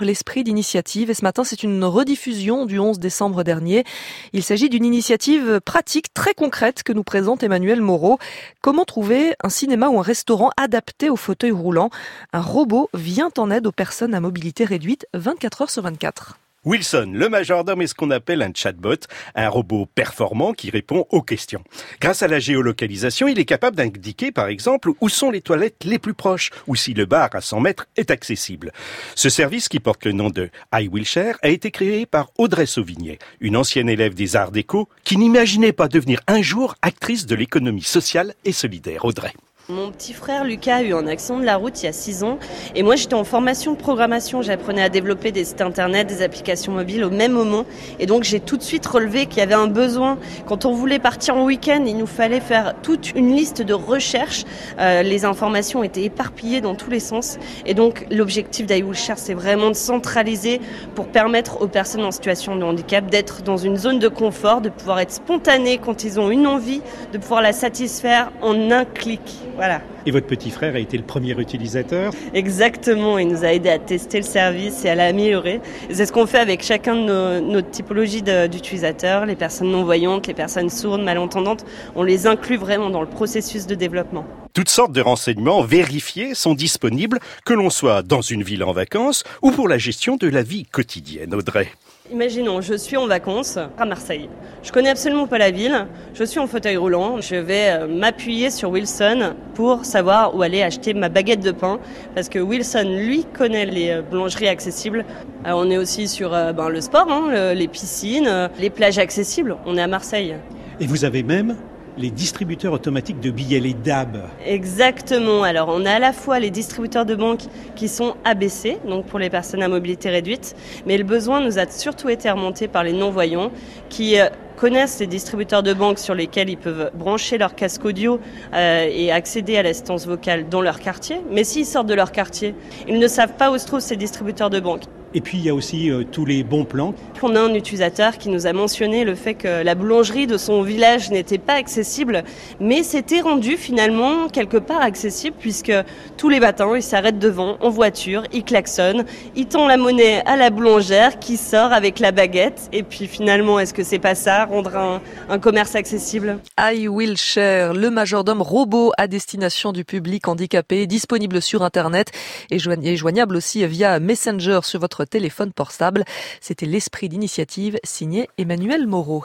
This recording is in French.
L'esprit d'initiative et ce matin c'est une rediffusion du 11 décembre dernier. Il s'agit d'une initiative pratique très concrète que nous présente Emmanuel Moreau. Comment trouver un cinéma ou un restaurant adapté au fauteuil roulant? Un robot vient en aide aux personnes à mobilité réduite 24 heures sur 24. Wilson, le majordome, est ce qu'on appelle un chatbot, un robot performant qui répond aux questions. Grâce à la géolocalisation, il est capable d'indiquer, par exemple, où sont les toilettes les plus proches, ou si le bar à 100 mètres est accessible. Ce service, qui porte le nom de I Will Share, a été créé par Audrey Sauvignet, une ancienne élève des arts déco, qui n'imaginait pas devenir un jour actrice de l'économie sociale et solidaire. Audrey. Mon petit frère Lucas a eu un accident de la route il y a 6 ans. Et moi j'étais en formation de programmation, j'apprenais à développer des sites internet, des applications mobiles au même moment. Et donc j'ai tout de suite relevé qu'il y avait un besoin. Quand on voulait partir en week-end, il nous fallait faire toute une liste de recherches, euh, les informations étaient éparpillées dans tous les sens. Et donc l'objectif d'IWillShare c'est vraiment de centraliser pour permettre aux personnes en situation de handicap d'être dans une zone de confort, de pouvoir être spontanés quand ils ont une envie, de pouvoir la satisfaire en un clic. Voilà. Et votre petit frère a été le premier utilisateur Exactement, il nous a aidé à tester le service et à l'améliorer. C'est ce qu'on fait avec chacun de nos, typologies d'utilisateurs, les personnes non-voyantes, les personnes sourdes, malentendantes. On les inclut vraiment dans le processus de développement. Toutes sortes de renseignements vérifiés sont disponibles, que l'on soit dans une ville en vacances ou pour la gestion de la vie quotidienne. Audrey. Imaginons, je suis en vacances à Marseille. Je connais absolument pas la ville. Je suis en fauteuil roulant. Je vais euh, m'appuyer sur Wilson pour savoir où aller acheter ma baguette de pain parce que Wilson, lui, connaît les euh, boulangeries accessibles. Alors, on est aussi sur euh, ben, le sport, hein, les piscines, les plages accessibles. On est à Marseille. Et vous avez même les distributeurs automatiques de billets, les DAB. Exactement. Alors, on a à la fois les distributeurs de banque qui sont ABC, donc pour les personnes à mobilité réduite, mais le besoin nous a surtout été remonté par les non-voyants qui euh, connaissent les distributeurs de banque sur lesquels ils peuvent brancher leur casque audio euh, et accéder à l'assistance vocale dans leur quartier. Mais s'ils sortent de leur quartier, ils ne savent pas où se trouvent ces distributeurs de banque. Et puis il y a aussi euh, tous les bons plans. On a un utilisateur qui nous a mentionné le fait que la boulangerie de son village n'était pas accessible, mais s'était rendu finalement quelque part accessible puisque tous les matins il s'arrête devant en voiture, il klaxonne, il tend la monnaie à la boulangère qui sort avec la baguette. Et puis finalement, est-ce que c'est pas ça, rendre un, un commerce accessible? I Will Share, le majordome robot à destination du public handicapé, disponible sur Internet et joignable aussi via Messenger sur téléphone portable. C'était l'esprit d'initiative signé Emmanuel Moreau.